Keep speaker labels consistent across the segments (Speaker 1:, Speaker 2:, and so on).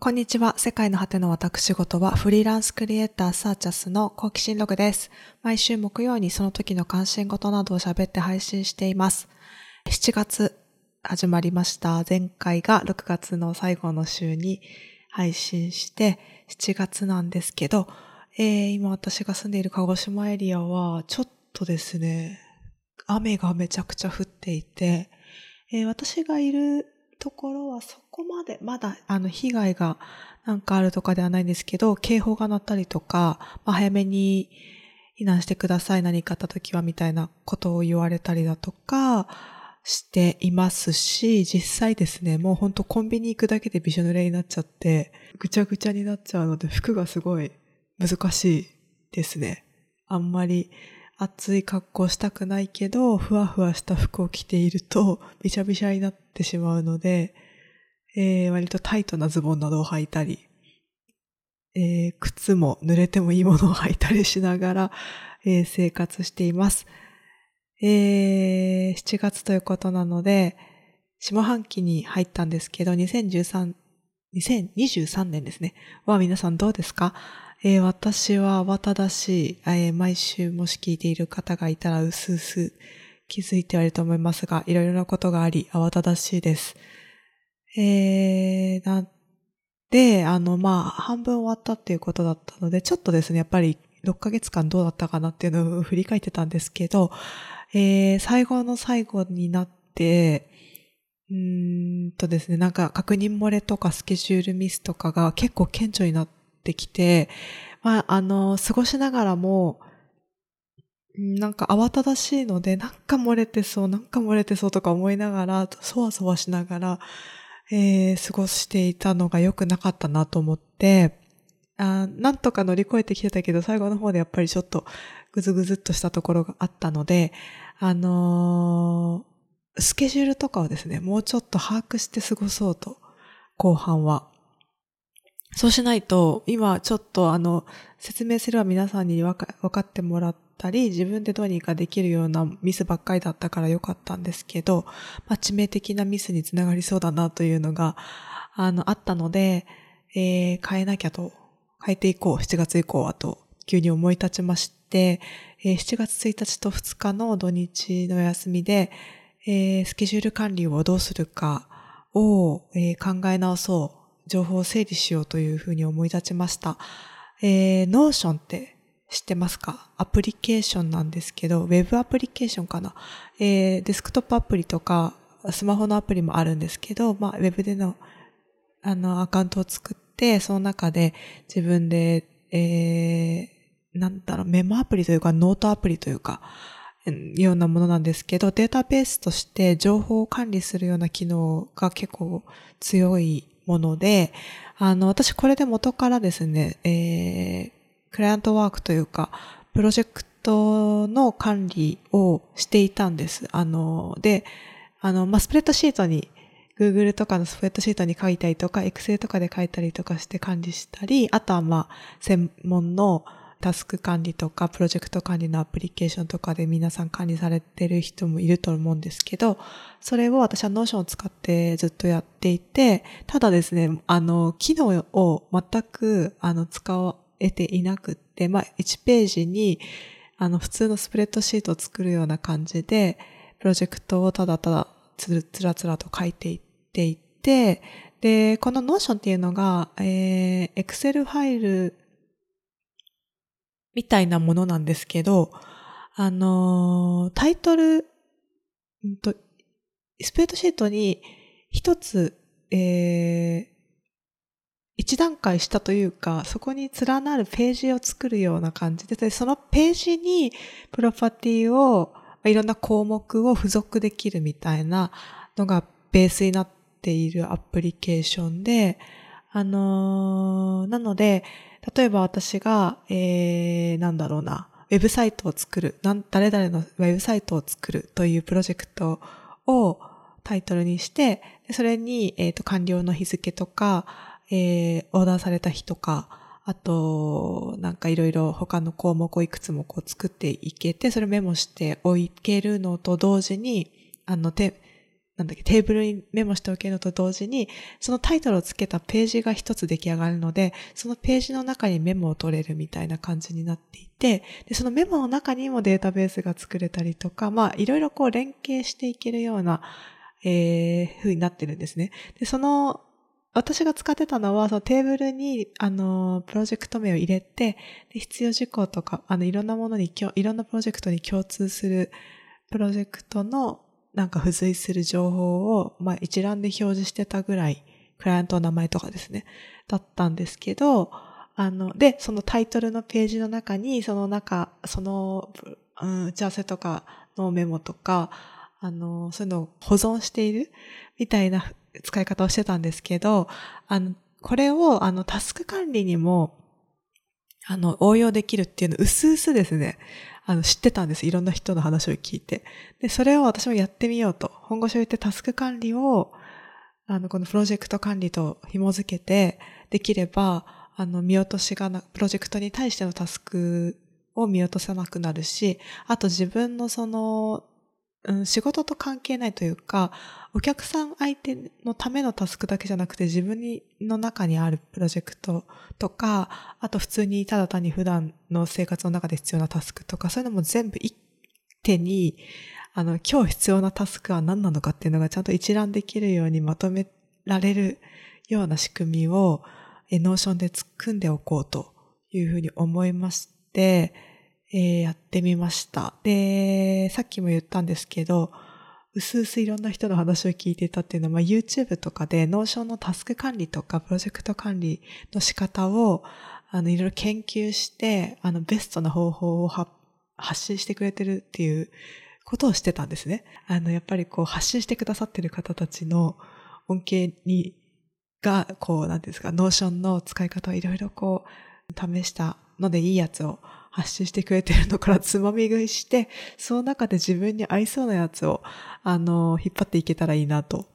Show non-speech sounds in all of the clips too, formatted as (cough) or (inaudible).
Speaker 1: こんにちは。世界の果ての私事はフリーランスクリエイターサーチャスの好奇心ログです。毎週木曜にその時の関心事などを喋って配信しています。7月始まりました。前回が6月の最後の週に配信して、7月なんですけど、えー今私が住んでいる鹿児島エリアはちょっとですね、雨がめちゃくちゃ降っていて、えー私がいるところはそこまで、まだあの被害がなんかあるとかではないんですけど、警報が鳴ったりとか、まあ、早めに避難してください、何かあった時はみたいなことを言われたりだとかしていますし、実際ですね、もうほんとコンビニ行くだけでびしょ濡れになっちゃって、ぐちゃぐちゃになっちゃうので服がすごい難しいですね。あんまり暑い格好したくないけど、ふわふわした服を着ていると、びしゃびしゃになってしまうので、えー割とタイトなズボンなどを履いたり、えー靴も濡れてもいいものを履いたりしながら、えー生活しています。えー7月ということなので、下半期に入ったんですけど、2013、2023年ですね。は皆さんどうですか？えー私は慌ただしい、えー毎週もし聞いている方がいたらうすうす気づいてはいると思いますが、いろいろなことがあり、慌ただしいです。えー、なんで、あの、まあ、半分終わったっていうことだったので、ちょっとですね、やっぱり6ヶ月間どうだったかなっていうのを振り返ってたんですけど、えー、最後の最後になって、うーんとですね、なんか確認漏れとかスケジュールミスとかが結構顕著になってきて、まあ、あの、過ごしながらも、なんか慌ただしいので、なんか漏れてそう、なんか漏れてそうとか思いながら、そわそわしながら、えー過ごしていたのが良くなかったなと思って、あなんとか乗り越えてきてたけど、最後の方でやっぱりちょっとぐずぐずっとしたところがあったので、あのースケジュールとかをですね、もうちょっと把握して過ごそうと、後半は。そうしないと、今ちょっとあの、説明すれば皆さんにわか分かってもらってたり、自分でどうにかできるようなミスばっかりだったから良かったんですけど、まあ、致命的なミスにつながりそうだなというのが、あの、あったので、えー変えなきゃと、変えていこう、7月以降はと、急に思い立ちまして、えー7月1日と2日の土日の休みで、えースケジュール管理をどうするかを、えー考え直そう、情報を整理しようというふうに思い立ちました。えー、 Notion って知ってますか？アプリケーションなんですけど、ウェブアプリケーションかな？えー、デスクトップアプリとか、スマホのアプリもあるんですけど、まあ、ウェブでの、あの、アカウントを作って、その中で自分で、えー、なんだろう、メモアプリというか、ノートアプリというか、ようなものなんですけど、データベースとして情報を管理するような機能が結構強いもので、あの、私これで元からですね、えー、クライアントワークというか、プロジェクトの管理をしていたんです。あの、で、あの、まあ、スプレッドシートに、Google とかのスプレッドシートに書いたりとか、Excel とかで書いたりとかして管理したり、あとはまあ、専門のタスク管理とか、プロジェクト管理のアプリケーションとかで皆さん管理されてる人もいると思うんですけど、それを私は Notion を使ってずっとやっていて、ただですね、あの、機能を全く、あの、使えていなくって、まあ、1ページに、あの、普通のスプレッドシートを作るような感じで、プロジェクトをただただつるつらつらと書いていっていて、で、この Notion っていうのが、えー、Excel ファイルみたいなものなんですけど、あのータイトル、んと、スプレッドシートに一つ、えー、一段階したというか、そこに連なるページを作るような感じで、でそのページにプロパティを、いろんな項目を付属できるみたいなのがベースになっているアプリケーションで、あのーなので、例えば私が、えー、なんだろうな、ウェブサイトを作る、誰々のウェブサイトを作るというプロジェクトをタイトルにして、それに、えっ、と、完了の日付とか、えー、オーダーされた日とか、あと、なんかいろいろ他の項目をいくつもこう作っていけて、それメモしておけるのと同時に、あの、て、なんだっけ、テーブルにメモしておけるのと同時に、そのタイトルをつけたページが一つ出来上がるので、そのページの中にメモを取れるみたいな感じになっていて、でそのメモの中にもデータベースが作れたりとか、まあ、いろいろこう連携していけるような、えー、風になってるんですね。で、その、私が使ってたのは、そのテーブルに、あの、プロジェクト名を入れて、で必要事項とか、あの、いろんなものに、いろんなプロジェクトに共通するプロジェクトのなんか付随する情報を、まあ、一覧で表示してたぐらい、クライアントの名前とかですね、だったんですけど、あの、で、そのタイトルのページの中に、その中、その、うん、打ち合わせとかのメモとか、あの、そういうのを保存しているみたいな使い方をしてたんですけど、あの、これを、あの、タスク管理にも、あの、応用できるっていうの、うすうすですね、あの、知ってたんです。いろんな人の話を聞いて。で、それを私もやってみようと。本腰を言ってタスク管理を、あの、このプロジェクト管理と紐づけて、できれば、あの、見落としがな、プロジェクトに対してのタスクを見落とさなくなるし、あと自分のその、仕事と関係ないというか、お客さん相手のためのタスクだけじゃなくて自分の中にあるプロジェクトとか、あと普通にただ単に普段の生活の中で必要なタスクとか、そういうのも全部一手に、あの、今日必要なタスクは何なのかっていうのがちゃんと一覧できるようにまとめられるような仕組みを、ノーションで組んでおこうというふうに思いまして、えー、やってみました。で、さっきも言ったんですけど、うすうすいろんな人の話を聞いてたっていうのは、まあ、YouTube とかで、ノーションのタスク管理とか、プロジェクト管理の仕方を、あの、いろいろ研究して、あの、ベストな方法を発信してくれてるっていうことをしてたんですね。あの、やっぱりこう、発信してくださってる方たちの恩恵に、が、こう、なんですか、ノーションの使い方をいろいろこう、試したのでいいやつを発信してくれてるのからつまみ食いして、その中で自分に合いそうなやつを、あの、引っ張っていけたらいいなと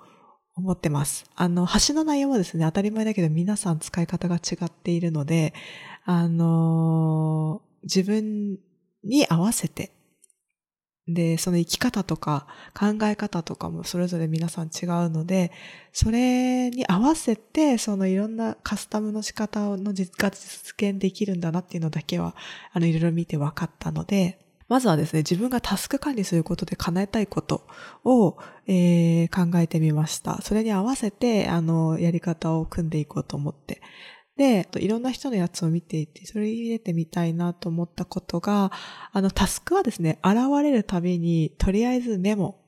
Speaker 1: 思ってます。あの、橋の内容はですね、当たり前だけど皆さん使い方が違っているので、あの、自分に合わせてで、その生き方とか考え方とかもそれぞれ皆さん違うので、それに合わせて、そのいろんなカスタムの仕方の実が実現できるんだなっていうのだけは、あの、いろいろ見て分かったので、まずはですね、自分がタスク管理することで叶えたいことを、えー、考えてみました。それに合わせて、あの、やり方を組んでいこうと思って。で、いろんな人のやつを見ていて、それ入れてみたいなと思ったことが、あの、タスクはですね、現れるたびに、とりあえずメモ。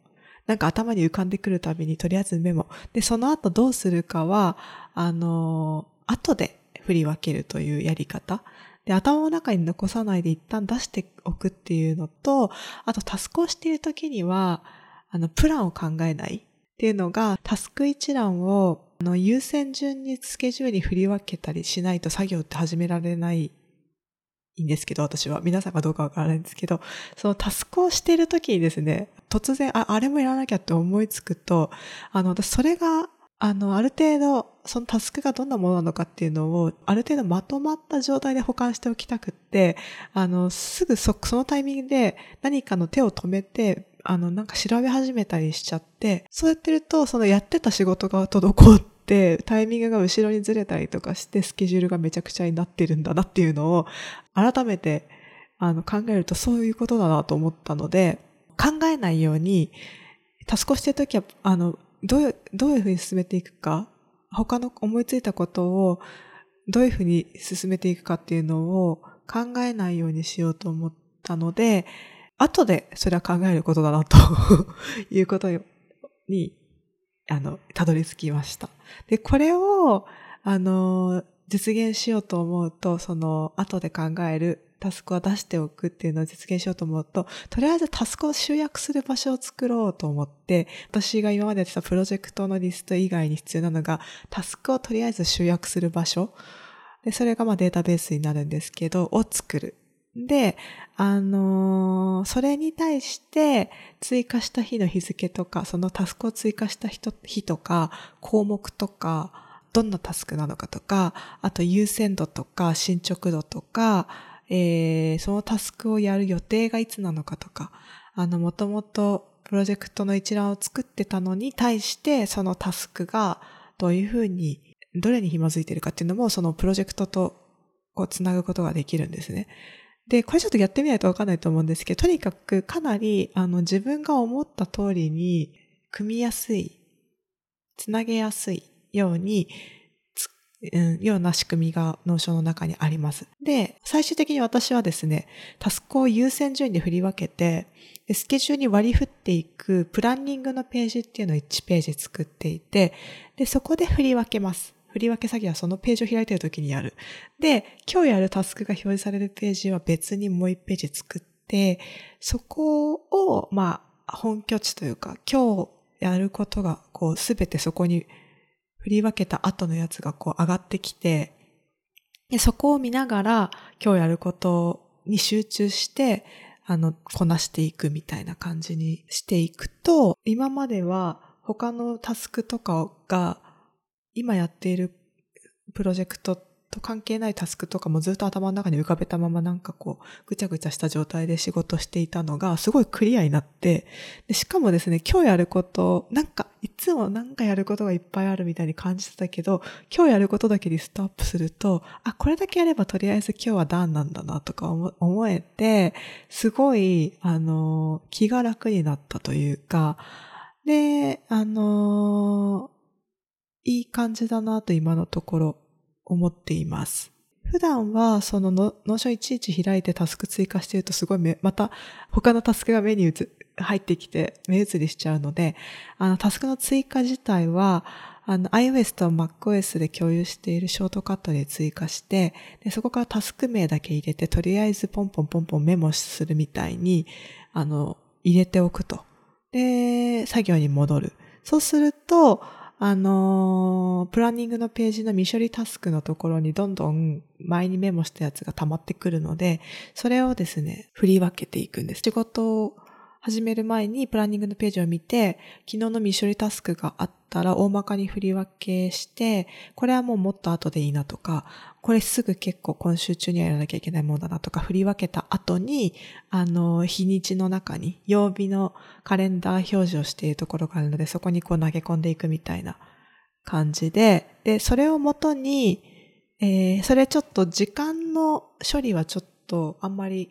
Speaker 1: なんか頭に浮かんでくるたびに、とりあえずメモ。で、その後どうするかは、あの、後で振り分けるというやり方。で、頭の中に残さないで一旦出しておくっていうのと、あとタスクをしているときには、あの、プランを考えないっていうのが、タスク一覧をあの、優先順にスケジュールに振り分けたりしないと作業って始められないんですけど、私は。皆さんがどうかわからないんですけど、そのタスクをしている時にですね、突然、あ、あれもやらなきゃって思いつくと、あの、私それが、あの、ある程度、そのタスクがどんなものなのかっていうのを、ある程度まとまった状態で保管しておきたくって、あの、すぐそ、そのタイミングで何かの手を止めて、あの、なんか調べ始めたりしちゃって、そうやってると、そのやってた仕事が滞って、タイミングが後ろにずれたりとかして、スケジュールがめちゃくちゃになってるんだなっていうのを、改めて、あの、考えるとそういうことだなと思ったので、考えないように、タスクをしてるときは、あの、どういう、どういうふうに進めていくか、他の思いついたことを、どういうふうに進めていくかっていうのを考えないようにしようと思ったので、後でそれは考えることだなと (laughs) いうことに、あの、たどり着きました。で、これを、あの、実現しようと思うと、その、後で考えるタスクを出しておくっていうのを実現しようと思うと、とりあえずタスクを集約する場所を作ろうと思って、私が今までやってたプロジェクトのリスト以外に必要なのが、タスクをとりあえず集約する場所。で、それがまあデータベースになるんですけど、を作る。で、あのー、それに対して追加した日の日付とか、そのタスクを追加した日とか、項目とか、どんなタスクなのかとか、あと優先度とか、進捗度とか、えー、そのタスクをやる予定がいつなのかとか、あの、もともとプロジェクトの一覧を作ってたのに対して、そのタスクがどういうふうに、どれに紐づいてるかっていうのも、そのプロジェクトとこうつなぐことができるんですね。で、これちょっとやってみないとわかんないと思うんですけど、とにかくかなり、あの、自分が思った通りに、組みやすい、つなげやすいように、うん、ような仕組みが脳症の中にあります。で、最終的に私はですね、タスクを優先順位で振り分けて、スケジュールに割り振っていくプランニングのページっていうのを1ページ作っていて、で、そこで振り分けます。振り分け詐欺はそのページを開いている時にやる。で、今日やるタスクが表示されるページは別にもう1ページ作って、そこを、まあ、本拠地というか、今日やることが、こう、すべてそこに振り分けた後のやつがこう上がってきて、でそこを見ながら今日やることに集中して、あの、こなしていくみたいな感じにしていくと、今までは他のタスクとかが今やっているプロジェクトと関係ないタスクとかもずっと頭の中に浮かべたままなんかこう、ぐちゃぐちゃした状態で仕事していたのがすごいクリアになって、でしかもですね、今日やること、なんかいつもなんかやることがいっぱいあるみたいに感じてたけど、今日やることだけリストアップすると、あ、これだけやればとりあえず今日はダンなんだなとか思えて、すごい、あの、気が楽になったというか、で、あのいい感じだなと今のところ思っています。普段はそのノーションいちいち開いてタスク追加してるとすごい、また他のタスクが目に入ってきて目移りしちゃうので、あのタスクの追加自体はあの iOS と MacOS で共有しているショートカットで追加してで、そこからタスク名だけ入れてとりあえずポンポンポンポンメモするみたいに、あの、入れておくと。で、作業に戻る。そうすると、あのー、プランニングのページの未処理タスクのところにどんどん前にメモしたやつが溜まってくるので、それをですね、振り分けていくんです。仕事始める前にプランニングのページを見て、昨日の未処理タスクがあったら大まかに振り分けして、これはもうもっと後でいいなとか、これすぐ結構今週中にはやらなきゃいけないものだなとか振り分けた後に、あの、日にちの中に曜日のカレンダー表示をしているところがあるので、そこにこう投げ込んでいくみたいな感じで、で、それをもとに、えー、それちょっと時間の処理はちょっとあんまり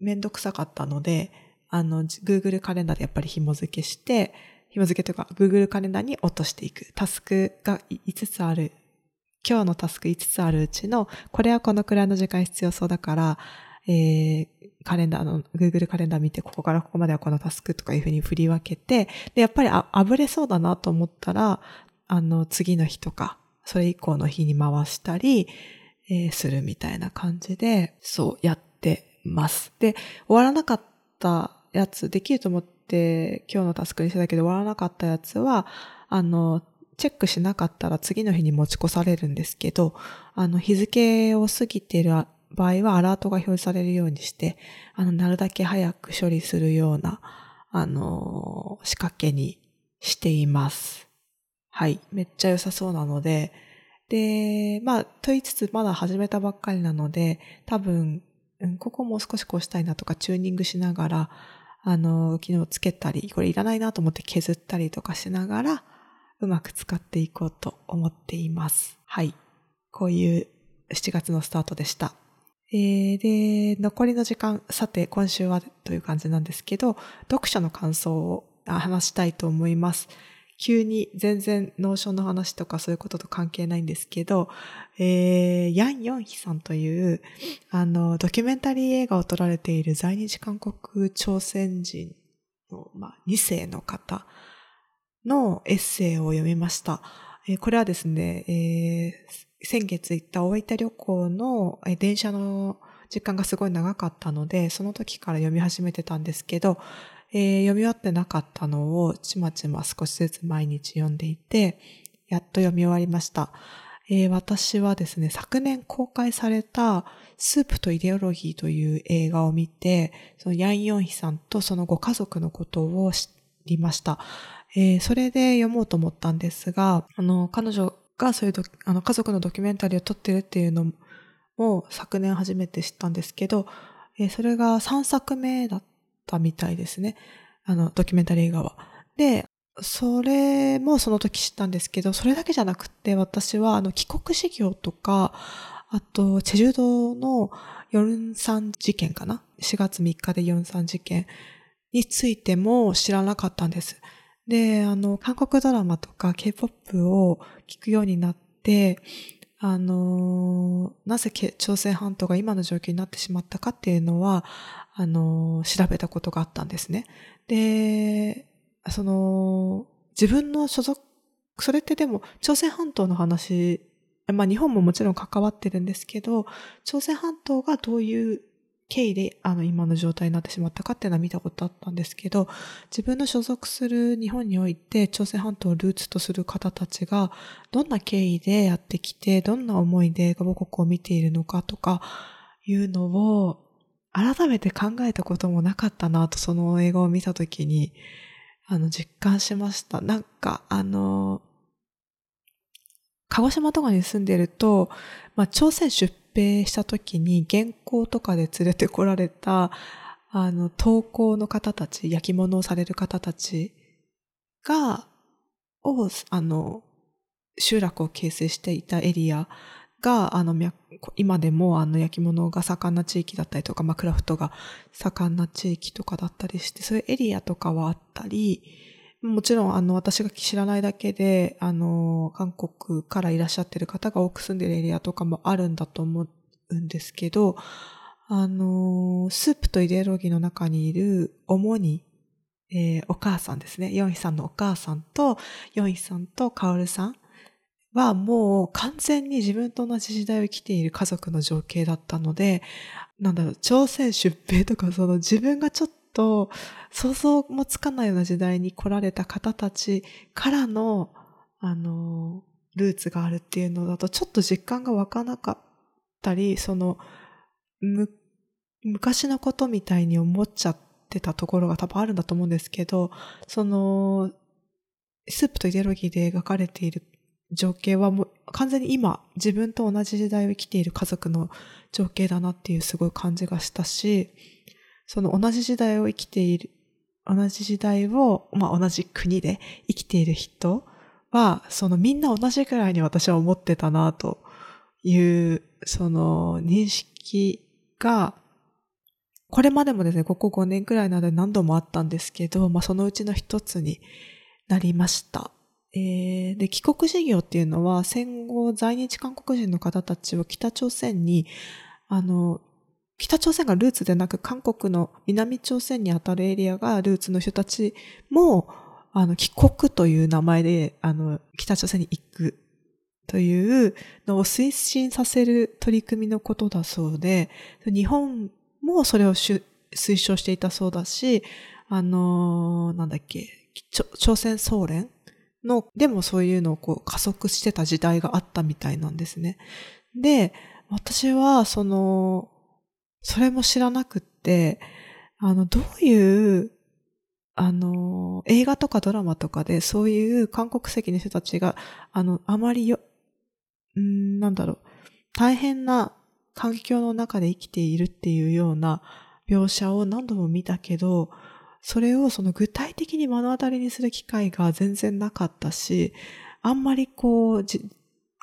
Speaker 1: めんどくさかったので、あの、Google カレンダーでやっぱり紐付けして、紐付けというか Google カレンダーに落としていく。タスクが5つある。今日のタスク5つあるうちの、これはこのくらいの時間必要そうだから、えー、カレンダーの、Google カレンダー見て、ここからここまではこのタスクとかいうふうに振り分けて、で、やっぱりあ、あぶれそうだなと思ったら、あの、次の日とか、それ以降の日に回したり、えー、するみたいな感じで、そう、やってます。で、終わらなかったやつ、できると思って今日のタスクにしてたけど終わらなかったやつは、あの、チェックしなかったら次の日に持ち越されるんですけど、あの、日付を過ぎている場合はアラートが表示されるようにして、あの、なるだけ早く処理するような、あの、仕掛けにしています。はい。めっちゃ良さそうなので、で、まあ、と言いつつまだ始めたばっかりなので、多分、ここもう少しこうしたいなとかチューニングしながら、あの、機能つけたり、これいらないなと思って削ったりとかしながら、うまく使っていこうと思っています。はい。こういう7月のスタートでした。えー、で、残りの時間、さて今週はという感じなんですけど、読書の感想を話したいと思います。急に全然ノーションの話とかそういうことと関係ないんですけど、えー、ヤン・ヨンヒさんという、あの、ドキュメンタリー映画を撮られている在日韓国朝鮮人の、まあ、2世の方のエッセイを読みました。えー、これはですね、えー、先月行った大分旅行の、えー、電車の時間がすごい長かったので、その時から読み始めてたんですけど、えー、読み終わってなかったのをちまちま少しずつ毎日読んでいて、やっと読み終わりました。えー、私はですね、昨年公開されたスープとイデオロギーという映画を見て、そのヤン・ヨンヒさんとそのご家族のことを知りました。えー、それで読もうと思ったんですが、あの、彼女がそういうあの家族のドキュメンタリーを撮ってるっていうのも昨年初めて知ったんですけど、えー、それが3作目だったたみたいですね。あの、ドキュメンタリー映画は。で、それもその時知ったんですけど、それだけじゃなくて私はあの帰国事業とか、あと、チェジュ島のヨルンサン事件かな ?4 月3日でヨルンサン事件についても知らなかったんです。で、あの、韓国ドラマとか K-POP を聞くようになって、あの、なぜ朝鮮半島が今の状況になってしまったかっていうのは、あの、調べたことがあったんですね。で、その、自分の所属、それってでも、朝鮮半島の話、まあ日本ももちろん関わってるんですけど、朝鮮半島がどういう経緯であの今の状態になってしまったかっていうのは見たことあったんですけど、自分の所属する日本において朝鮮半島をルーツとする方たちがどんな経緯でやってきて、どんな思いで母国を見ているのかとかいうのを改めて考えたこともなかったなとその映画を見たときにあの実感しました。なんかあの、鹿児島とかに住んでると、まあ、朝鮮出兵した時に原稿とかで連れてこられた、あの、投稿の方たち、焼き物をされる方たちが、を、あの、集落を形成していたエリアが、あの、今でもあの焼き物が盛んな地域だったりとか、まあ、クラフトが盛んな地域とかだったりして、そういうエリアとかはあったり、もちろん、あの、私が知らないだけで、あの、韓国からいらっしゃってる方が多く住んでるエリアとかもあるんだと思うんですけど、あの、スープとイデオロギーの中にいる、主に、えー、お母さんですね。ヨンヒさんのお母さんと、ヨンヒさんとカオルさんはもう完全に自分と同じ時代を生きている家族の情景だったので、なんだろう、朝鮮出兵とかその自分がちょっとと想像もつかないような時代に来られた方たちからの、あの、ルーツがあるっていうのだとちょっと実感が湧かなかったり、その、む、昔のことみたいに思っちゃってたところが多分あるんだと思うんですけど、その、スープとイデオロギーで描かれている情景はもう完全に今自分と同じ時代を生きている家族の情景だなっていうすごい感じがしたし、その同じ時代を生きている、同じ時代を、まあ同じ国で生きている人は、そのみんな同じくらいに私は思ってたなという、その認識が、これまでもですね、ここ5年くらいなので何度もあったんですけど、まあそのうちの一つになりました。えー、で、帰国事業っていうのは戦後在日韓国人の方たちを北朝鮮に、あの、北朝鮮がルーツでなく韓国の南朝鮮にあたるエリアがルーツの人たちも、あの、帰国という名前で、あの、北朝鮮に行くというのを推進させる取り組みのことだそうで、日本もそれを推奨していたそうだし、あの、なんだっけ、朝鮮総連の、でもそういうのをこう加速してた時代があったみたいなんですね。で、私はその、それも知らなくって、あの、どういう、あの、映画とかドラマとかでそういう韓国籍の人たちが、あの、あまりよ、んなんだろう、大変な環境の中で生きているっていうような描写を何度も見たけど、それをその具体的に目の当たりにする機会が全然なかったし、あんまりこう、じ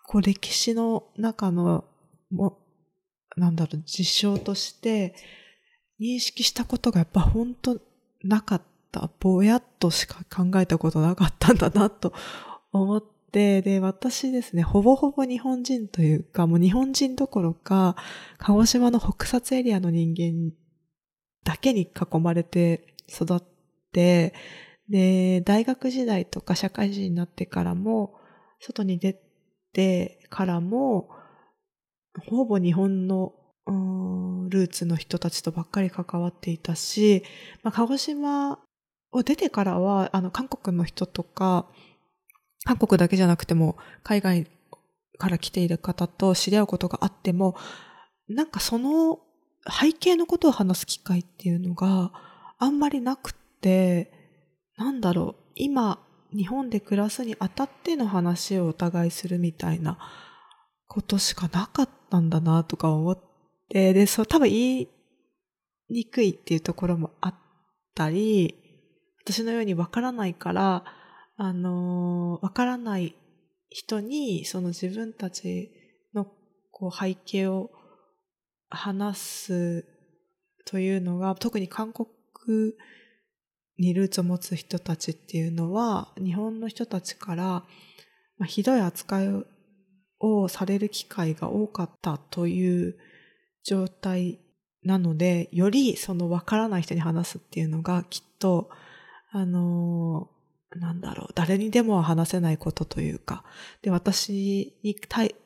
Speaker 1: こう歴史の中のもなんだろう、事象として認識したことがやっぱ本当なかった。ぼやっとしか考えたことなかったんだなと思って、で、私ですね、ほぼほぼ日本人というか、もう日本人どころか、鹿児島の北薩エリアの人間だけに囲まれて育って、で、大学時代とか社会人になってからも、外に出てからも、ほぼ日本のルーツの人たちとばっかり関わっていたし、まあ、鹿児島を出てからは、あの、韓国の人とか、韓国だけじゃなくても、海外から来ている方と知り合うことがあっても、なんかその背景のことを話す機会っていうのがあんまりなくって、なんだろう、今、日本で暮らすにあたっての話をお互いするみたいなことしかなかったたんだなとか思って、で、そう、多分言いにくいっていうところもあったり、私のようにわからないから、あの、わからない人に、その自分たちのこう背景を話すというのが、特に韓国にルーツを持つ人たちっていうのは、日本の人たちから、まあ、ひどい扱いををされる機会が多かったという状態なので、よりそのわからない人に話すっていうのがきっと、あのなんだろう、誰にでも話せないことというか、で、私に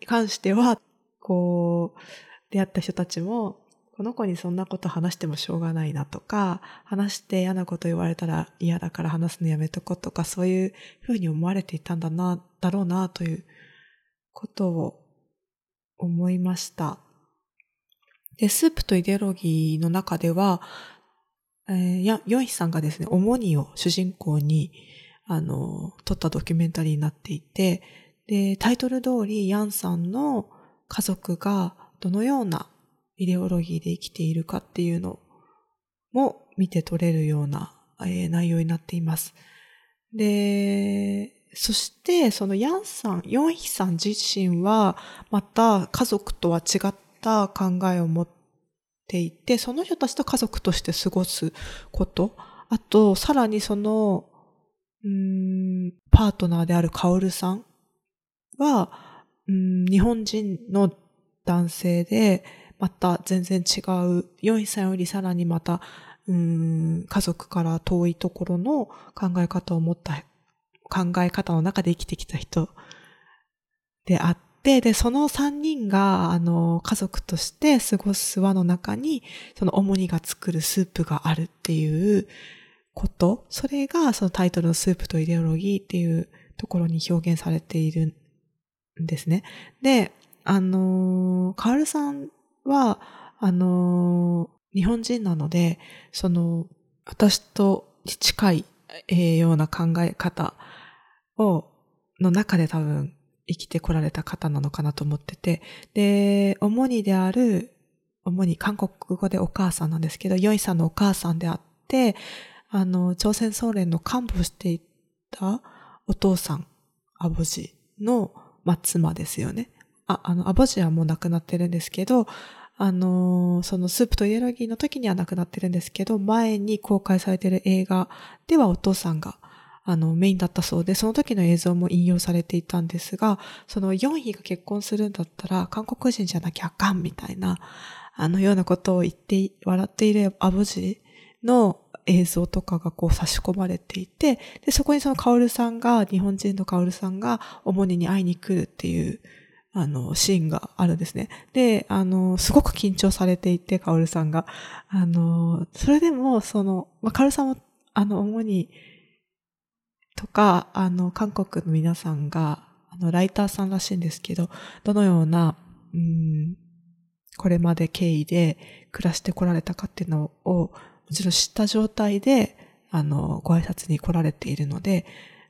Speaker 1: 関しては、こう、出会った人たちも、この子にそんなこと話してもしょうがないなとか、話して嫌なこと言われたら嫌だから話すのやめとこうとか、そういうふうに思われていたんだな、だろうな、ということを思いました。で、スープとイデオロギーの中では、えー、や、ヨンヒさんがですね、オモニを主人公に、あの、撮ったドキュメンタリーになっていて、で、タイトル通り、ヤンさんの家族がどのようなイデオロギーで生きているかっていうのも見て取れるような、えー、内容になっています。で、そして、そのヤンさん、ヨンヒさん自身は、また家族とは違った考えを持っていて、その人たちと家族として過ごすこと、あと、さらにその、うん、パートナーであるカオルさんは、うん、日本人の男性で、また全然違う、4歳よりさらにまた、うん、家族から遠いところの考え方を持った考え方の中で生きてきた人であって、で、その3人が、あの、家族として過ごす輪の中に、その主にが作るスープがあるっていうこと、それがそのタイトルのスープとイデオロギーっていうところに表現されているんですね。で、あの、カールさんは、あの、日本人なので、その、私と近い、えー、ような考え方を、の中で多分生きてこられた方なのかなと思ってて、で、主にである、主に韓国語でお母さんなんですけど、ヨイさんのお母さんであって、あの、朝鮮総連の幹部をしていたお父さん、アボジの、ま、妻ですよね。あ、あの、アボジはもう亡くなってるんですけど、あの、そのスープとイエロギーの時には亡くなってるんですけど、前に公開されてる映画ではお父さんがあの、メインだったそうで、その時の映像も引用されていたんですが、その4位が結婚するんだったら、韓国人じゃなきゃあかんみたいな、あのようなことを言って、笑っているアボジの映像とかがこう差し込まれていて、で、そこにそのカオルさんが、日本人のカオルさんが、主にに会いに来るっていう、あの、シーンがあるんですね。で、あの、すごく緊張されていて、カオルさんが。あの、それでも、その、まあ、カオルさんも、あの、主に、とか、あの、韓国の皆さんが、あの、ライターさんらしいんですけど、どのような、うん、これまで経緯で暮らしてこられたかっていうのを、もちろん知った状態で、あの、ご挨拶に来られているので、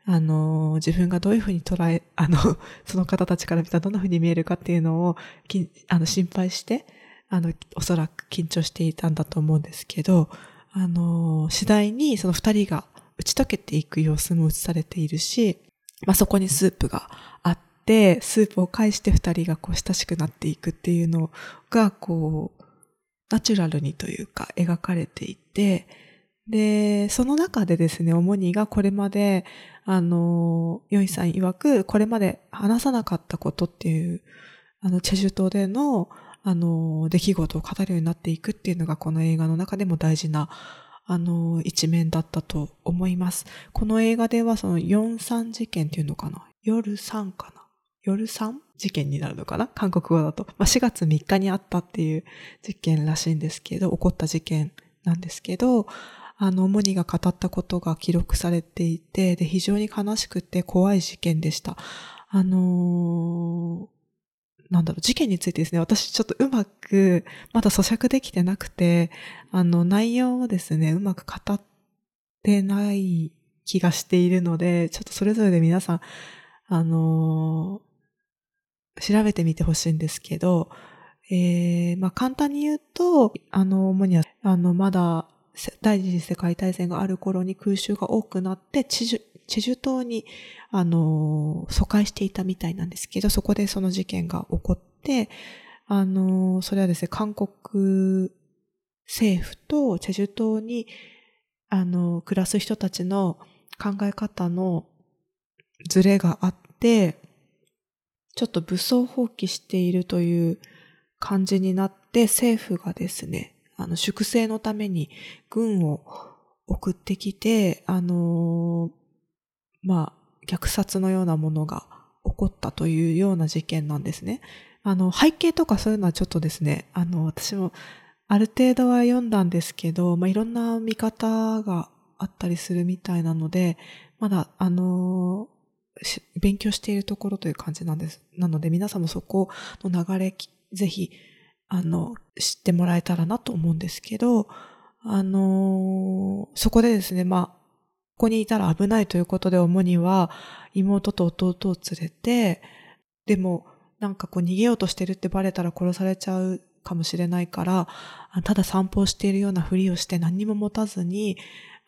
Speaker 1: あの、自分がどういうふうに捉え、あの、(laughs) その方たちから見たらどんなふうに見えるかっていうのを、きあの、心配して、あの、おそらく緊張していたんだと思うんですけど、あの、次第にその二人が打ち解けていく様子も映されているし、まあ、そこにスープがあって、スープを介して二人がこう親しくなっていくっていうのが、こう、ナチュラルにというか描かれていて、で、その中でですね、主にがこれまで、あの、ヨイさん曰く、これまで話さなかったことっていう、あの、チェジュ島での、あの、出来事を語るようになっていくっていうのが、この映画の中でも大事なあの、一面だったと思います。この映画ではその4-3事件っていうのかな？夜3かな？夜 3? 事件になるのかな？韓国語だと。まあ、4月3日にあったっていう事件らしいんですけど、起こった事件なんですけど、あの、モニが語ったことが記録されていて、で、非常に悲しくて怖い事件でした。あのー、なんだろう、事件についてですね、私ちょっとうまく、まだ咀嚼できてなくて、あの、内容をですね、うまく語ってない気がしているので、ちょっとそれぞれで皆さん、あのー、調べてみてほしいんですけど、えー、まあ、簡単に言うと、あの、主には、あの、まだ、第二次世界大戦がある頃に空襲が多くなって、チェジュ島に、あの、疎開していたみたいなんですけど、そこでその事件が起こって、あの、それはですね、韓国政府とチェジュ島に、あの、暮らす人たちの考え方のズレがあって、ちょっと武装放棄しているという感じになって、政府がですね、あの、粛清のために軍を送ってきて、あのまあ、虐殺のようなものが起こったというような事件なんですね。あの、背景とかそういうのはちょっとですね、あの、私もある程度は読んだんですけど、まあ、いろんな見方があったりするみたいなので、まだ、あの勉強しているところという感じなんです。なので皆さんもそこの流れ、ぜひ、あの、知ってもらえたらなと思うんですけど、あのそこでですね、まあ、ここにいたら危ないということで主には妹と弟を連れて、でもなんかこう逃げようとしてるってバレたら殺されちゃうかもしれないから、ただ散歩をしているようなふりをして何にも持たずに、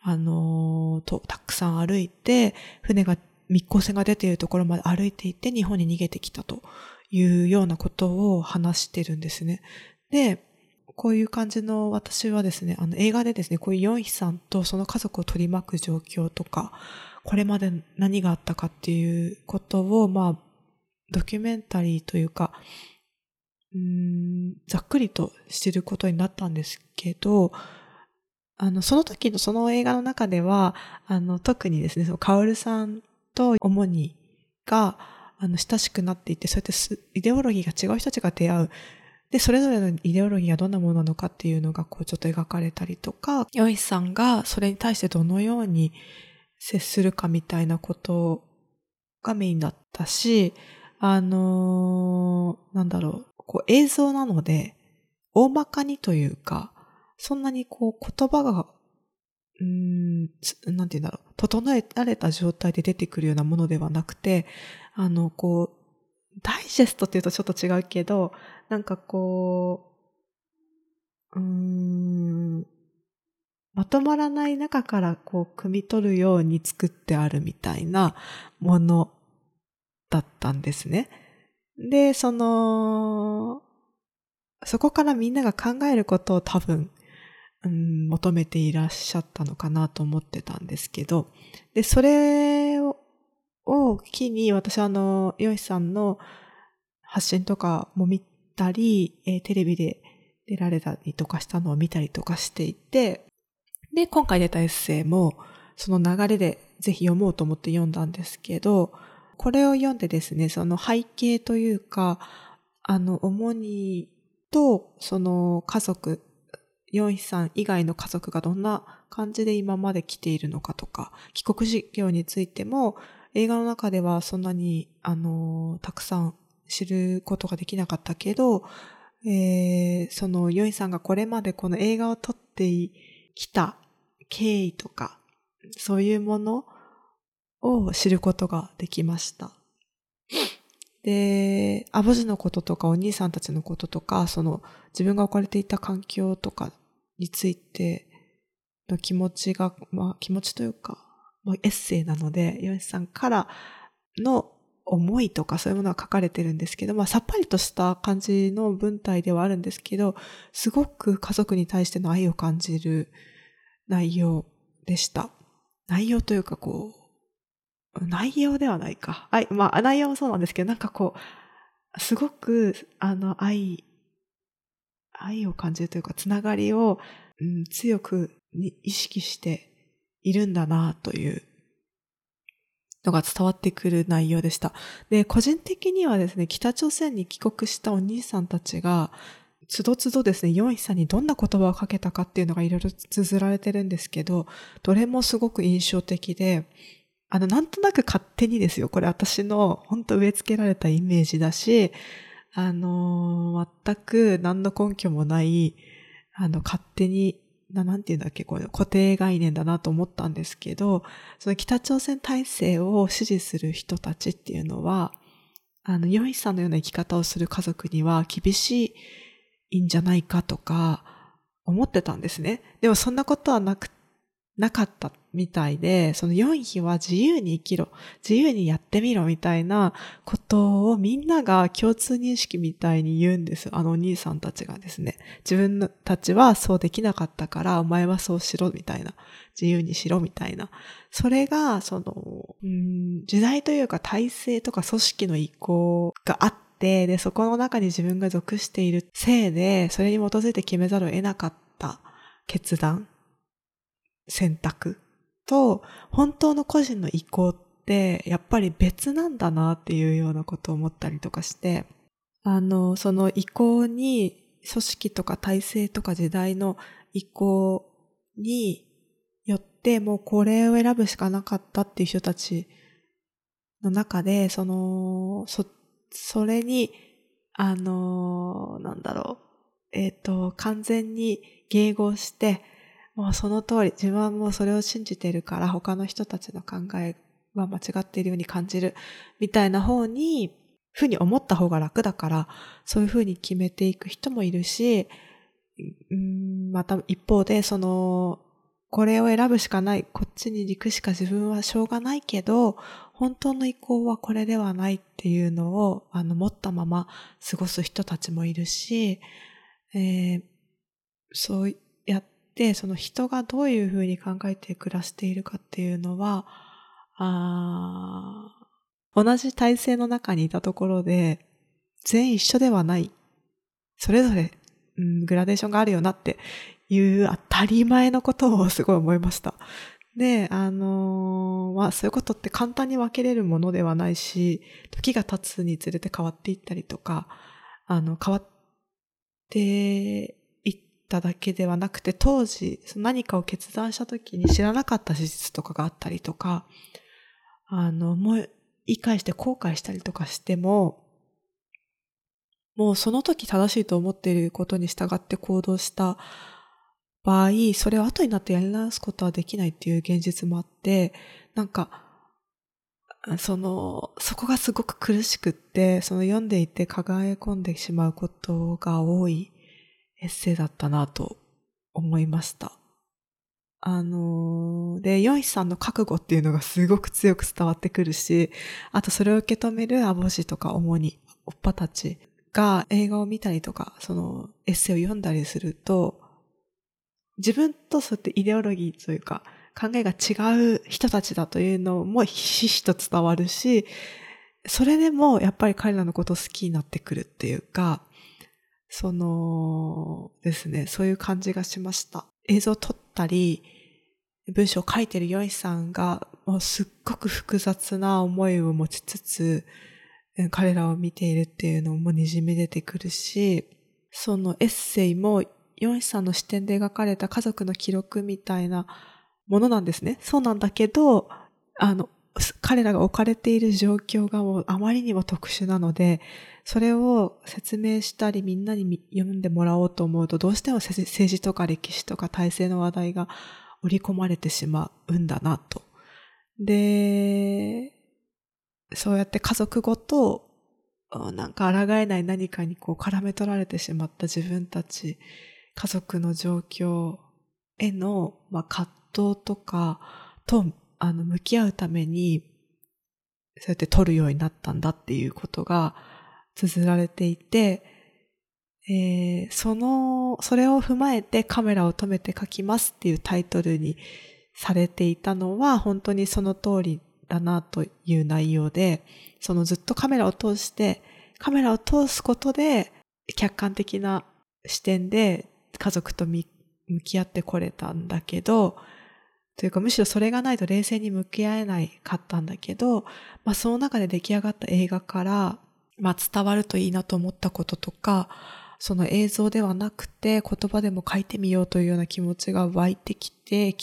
Speaker 1: あのー、と、たくさん歩いて、船が、密航船が出ているところまで歩いていって日本に逃げてきたというようなことを話してるんですね。で、こういう感じの私はですね、あの映画でですね、こういうヨンヒさんとその家族を取り巻く状況とか、これまで何があったかっていうことを、まあ、ドキュメンタリーというか、うーん、ざっくりと知ることになったんですけど、あの、その時のその映画の中では、あの、特にですね、そのカオルさんと主にが、あの、親しくなっていて、そうやってイデオロギーが違う人たちが出会うで、それぞれのイデオロギーがどんなものなのかっていうのがこうちょっと描かれたりとか、ヨイさんがそれに対してどのように接するかみたいなことがメインだったし、あのー、なんだろう、こう映像なので、大まかにというか、そんなにこう言葉が、うん、なんて言うんだろう、整えられた状態で出てくるようなものではなくて、あの、こう、ダイジェストっていうとちょっと違うけど、なんかこう、うん、まとまらない中からこう、汲み取るように作ってあるみたいなものだったんですね。で、その、そこからみんなが考えることを多分、うん、求めていらっしゃったのかなと思ってたんですけど、で、それを機に私はあの、ヨシさんの発信とかも見たり、えー、テレビで出られたりとかしたのを見たりとかしていて、で、今回出たエッセイも、その流れでぜひ読もうと思って読んだんですけど、これを読んでですね、その背景というか、あの、主にと、その家族、ヨンヒさん以外の家族がどんな感じで今まで来ているのかとか、帰国事業についても、映画の中ではそんなに、あの、たくさん知ることができなかったけど、えー、そのヨイさんがこれまでこの映画を撮ってきた経緯とか、そういうものを知ることができました。で、アボジのこととかお兄さんたちのこととか、その自分が置かれていた環境とかについての気持ちが、まあ気持ちというか、エッセイなので、ヨシさんからの思いとかそういうものは書かれてるんですけど、まあさっぱりとした感じの文体ではあるんですけど、すごく家族に対しての愛を感じる内容でした。内容というかこう、内容ではないか。い、まあ内容もそうなんですけど、なんかこう、すごくあの愛、愛を感じるというか、つながりを、うん、強くに意識しているんだなというのが伝わってくる内容でした。で、個人的にはですね、北朝鮮に帰国したお兄さんたちが、つどつどですね、ヨンヒさんにどんな言葉をかけたかっていうのがいろいろ綴られてるんですけど、どれもすごく印象的で、あの、なんとなく勝手にですよ、これ私の本当植え付けられたイメージだし、あのー、全く何の根拠もない、あの、勝手にななんていうんだっけ、これ固定概念だなと思ったんですけど、その北朝鮮体制を支持する人たちっていうのは、あの、ヨイさんのような生き方をする家族には厳しいんじゃないかとか、思ってたんですね。でもそんなことはなく、なかったみたいで、その4位は自由に生きろ、自由にやってみろみたいなことをみんなが共通認識みたいに言うんです。あのお兄さんたちがですね。自分たちはそうできなかったから、お前はそうしろみたいな。自由にしろみたいな。それが、その、うん、時代というか体制とか組織の意向があって、で、そこの中に自分が属しているせいで、それに基づいて決めざるを得なかった決断、選択と、本当の個人の意向って、やっぱり別なんだなっていうようなことを思ったりとかして、あの、その意向に、組織とか体制とか時代の意向によって、もうこれを選ぶしかなかったっていう人たちの中で、その、そ、それに、あの、なんだろう、えっ、ー、と、完全に迎合して、もうその通り、自分はもうそれを信じているから他の人たちの考えは間違っているように感じるみたいな方に、ふうに思った方が楽だから、そういうふうに決めていく人もいるし、んまた一方で、その、これを選ぶしかない、こっちに行くしか自分はしょうがないけど、本当の意向はこれではないっていうのを、あの、持ったまま過ごす人たちもいるし、えー、そうやっで、その人がどういうふうに考えて暮らしているかっていうのは、あ同じ体制の中にいたところで、全員一緒ではない。それぞれ、うん、グラデーションがあるよなっていう当たり前のことをすごい思いました。で、あのー、まあそういうことって簡単に分けれるものではないし、時が経つにつれて変わっていったりとか、あの、変わってただけではなくて、当時何かを決断した時に知らなかった事実とかがあったりとか、あの、思い返して後悔したりとかしても、もうその時正しいと思っていることに従って行動した場合、それを後になってやり直すことはできないっていう現実もあって、なんか、その、そこがすごく苦しくって、その読んでいて輝い込んでしまうことが多い。エッセイだったなと思いました。あのー、で、ヨンヒさんの覚悟っていうのがすごく強く伝わってくるし、あとそれを受け止めるアボジとか主におっぱたちが映画を見たりとか、そのエッセイを読んだりすると、自分とそうやってイデオロギーというか考えが違う人たちだというのもひしひしと伝わるし、それでもやっぱり彼らのことを好きになってくるっていうか、そのですね、そういう感じがしました。映像を撮ったり、文章を書いてるヨイさんが、もうすっごく複雑な思いを持ちつつ、彼らを見ているっていうのも滲み出てくるし、そのエッセイもヨンヒさんの視点で描かれた家族の記録みたいなものなんですね。そうなんだけど、あの、彼らが置かれている状況がもうあまりにも特殊なので、それを説明したりみんなに読んでもらおうと思うとどうしても政治とか歴史とか体制の話題が織り込まれてしまうんだなと。で、そうやって家族ごとなんか抗えない何かにこう絡め取られてしまった自分たち、家族の状況への、まあ、葛藤とかとあの向き合うためにそうやって撮るようになったんだっていうことが綴られていて、えー、その、それを踏まえてカメラを止めて書きますっていうタイトルにされていたのは本当にその通りだなという内容で、そのずっとカメラを通して、カメラを通すことで客観的な視点で家族と向き合ってこれたんだけど、というかむしろそれがないと冷静に向き合えないかったんだけど、まあその中で出来上がった映画からまあ、伝わるといいなと思ったこととか、その映像ではなくて言葉でも書いてみようというような気持ちが湧いてきて、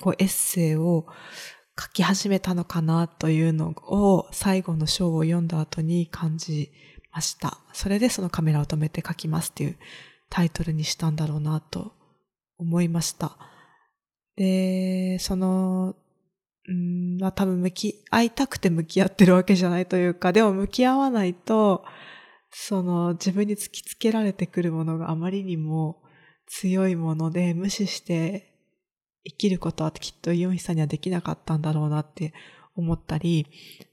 Speaker 1: こうエッセイを書き始めたのかなというのを最後の章を読んだ後に感じました。それでそのカメラを止めて書きますっていうタイトルにしたんだろうなと思いました。で、そのうん、まあ多分向き、会いたくて向き合ってるわけじゃないというか、でも向き合わないと、その自分に突きつけられてくるものがあまりにも強いもので無視して生きることはきっとイオンヒさんにはできなかったんだろうなって思ったり、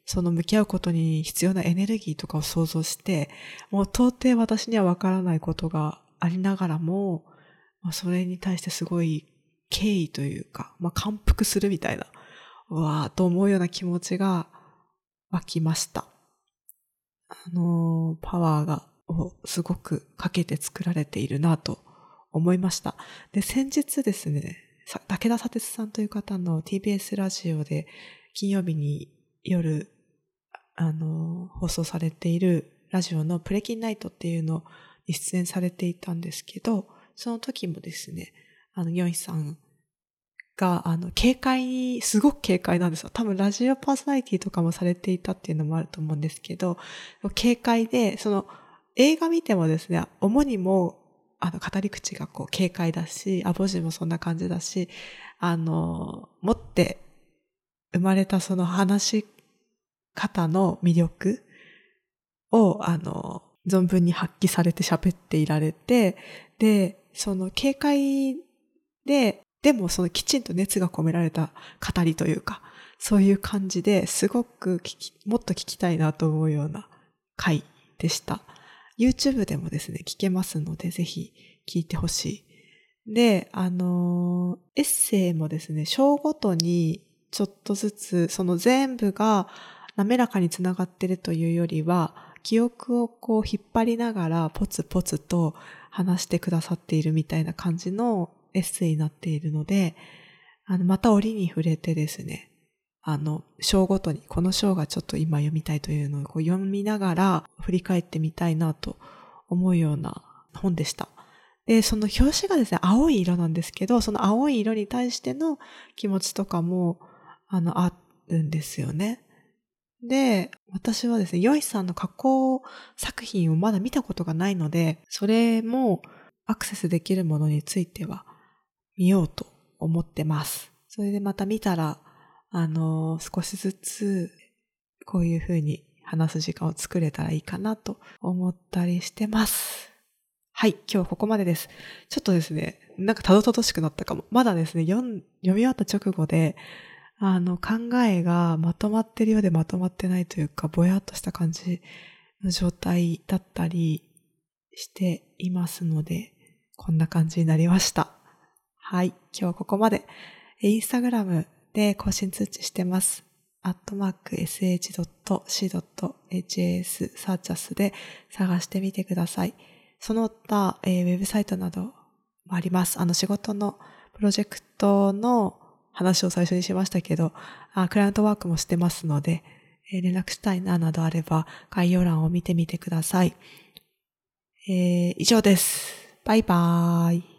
Speaker 1: その向き合うことに必要なエネルギーとかを想像して、もう到底私にはわからないことがありながらも、それに対してすごい敬意というか、まあ、感服するみたいな、わーと思うような気持ちが湧きました。あのー、パワーが、をすごくかけて作られているなと思いました。で、先日ですね、武田砂鉄さんという方の TBS ラジオで金曜日に夜、あの、放送されているラジオのプレキンナイトっていうのに出演されていたんですけど、その時もですね、あの、ヨンヒさんが、あの、警戒に、すごく警戒なんですよ。多分ラジオパーソナリティとかもされていたっていうのもあると思うんですけど、警戒で、その、映画見てもですね、主にもあの、語り口がこう、軽快だし、アボジもそんな感じだし、あの、持って生まれたその話し方の魅力を、あの、存分に発揮されて喋っていられて、で、その軽快で、でもそのきちんと熱が込められた語りというか、そういう感じですごくもっと聞きたいなと思うような回でした。YouTube でもですね、聞けますので、ぜひ聞いてほしい。で、あのエッセイもですね、章ごとにちょっとずつ、その全部が滑らかにつながってるというよりは、記憶をこう引っ張りながらポツポツと話してくださっているみたいな感じのエッセイになっているので、あの、また折に触れてですね、あの、章ごとに、この章がちょっと今読みたいというのをこう読みながら振り返ってみたいなと思うような本でした。で、その表紙がですね、青い色なんですけど、その青い色に対しての気持ちとかも、あの、あるんですよね。で、私はですね、ヨイさんの加工作品をまだ見たことがないので、それもアクセスできるものについては見ようと思ってます。それでまた見たらあの、少しずつ、こういうふうに話す時間を作れたらいいかなと思ったりしてます。はい、今日はここまでです。ちょっとですね、なんかたどたどしくなったかも。まだですね、読み終わった直後で、あの、考えがまとまってるようでまとまってないというか、ぼやっとした感じの状態だったりしていますので、こんな感じになりました。はい、今日はここまで。インスタグラムで更新通知してます。アットマーク sh.c.hs サーチャスで探してみてください。その他、えー、ウェブサイトなどもあります。あの仕事のプロジェクトの話を最初にしましたけど、あクライアントワークもしてますので、えー、連絡したいななどあれば概要欄を見てみてください。えー、以上です。バイバーイ。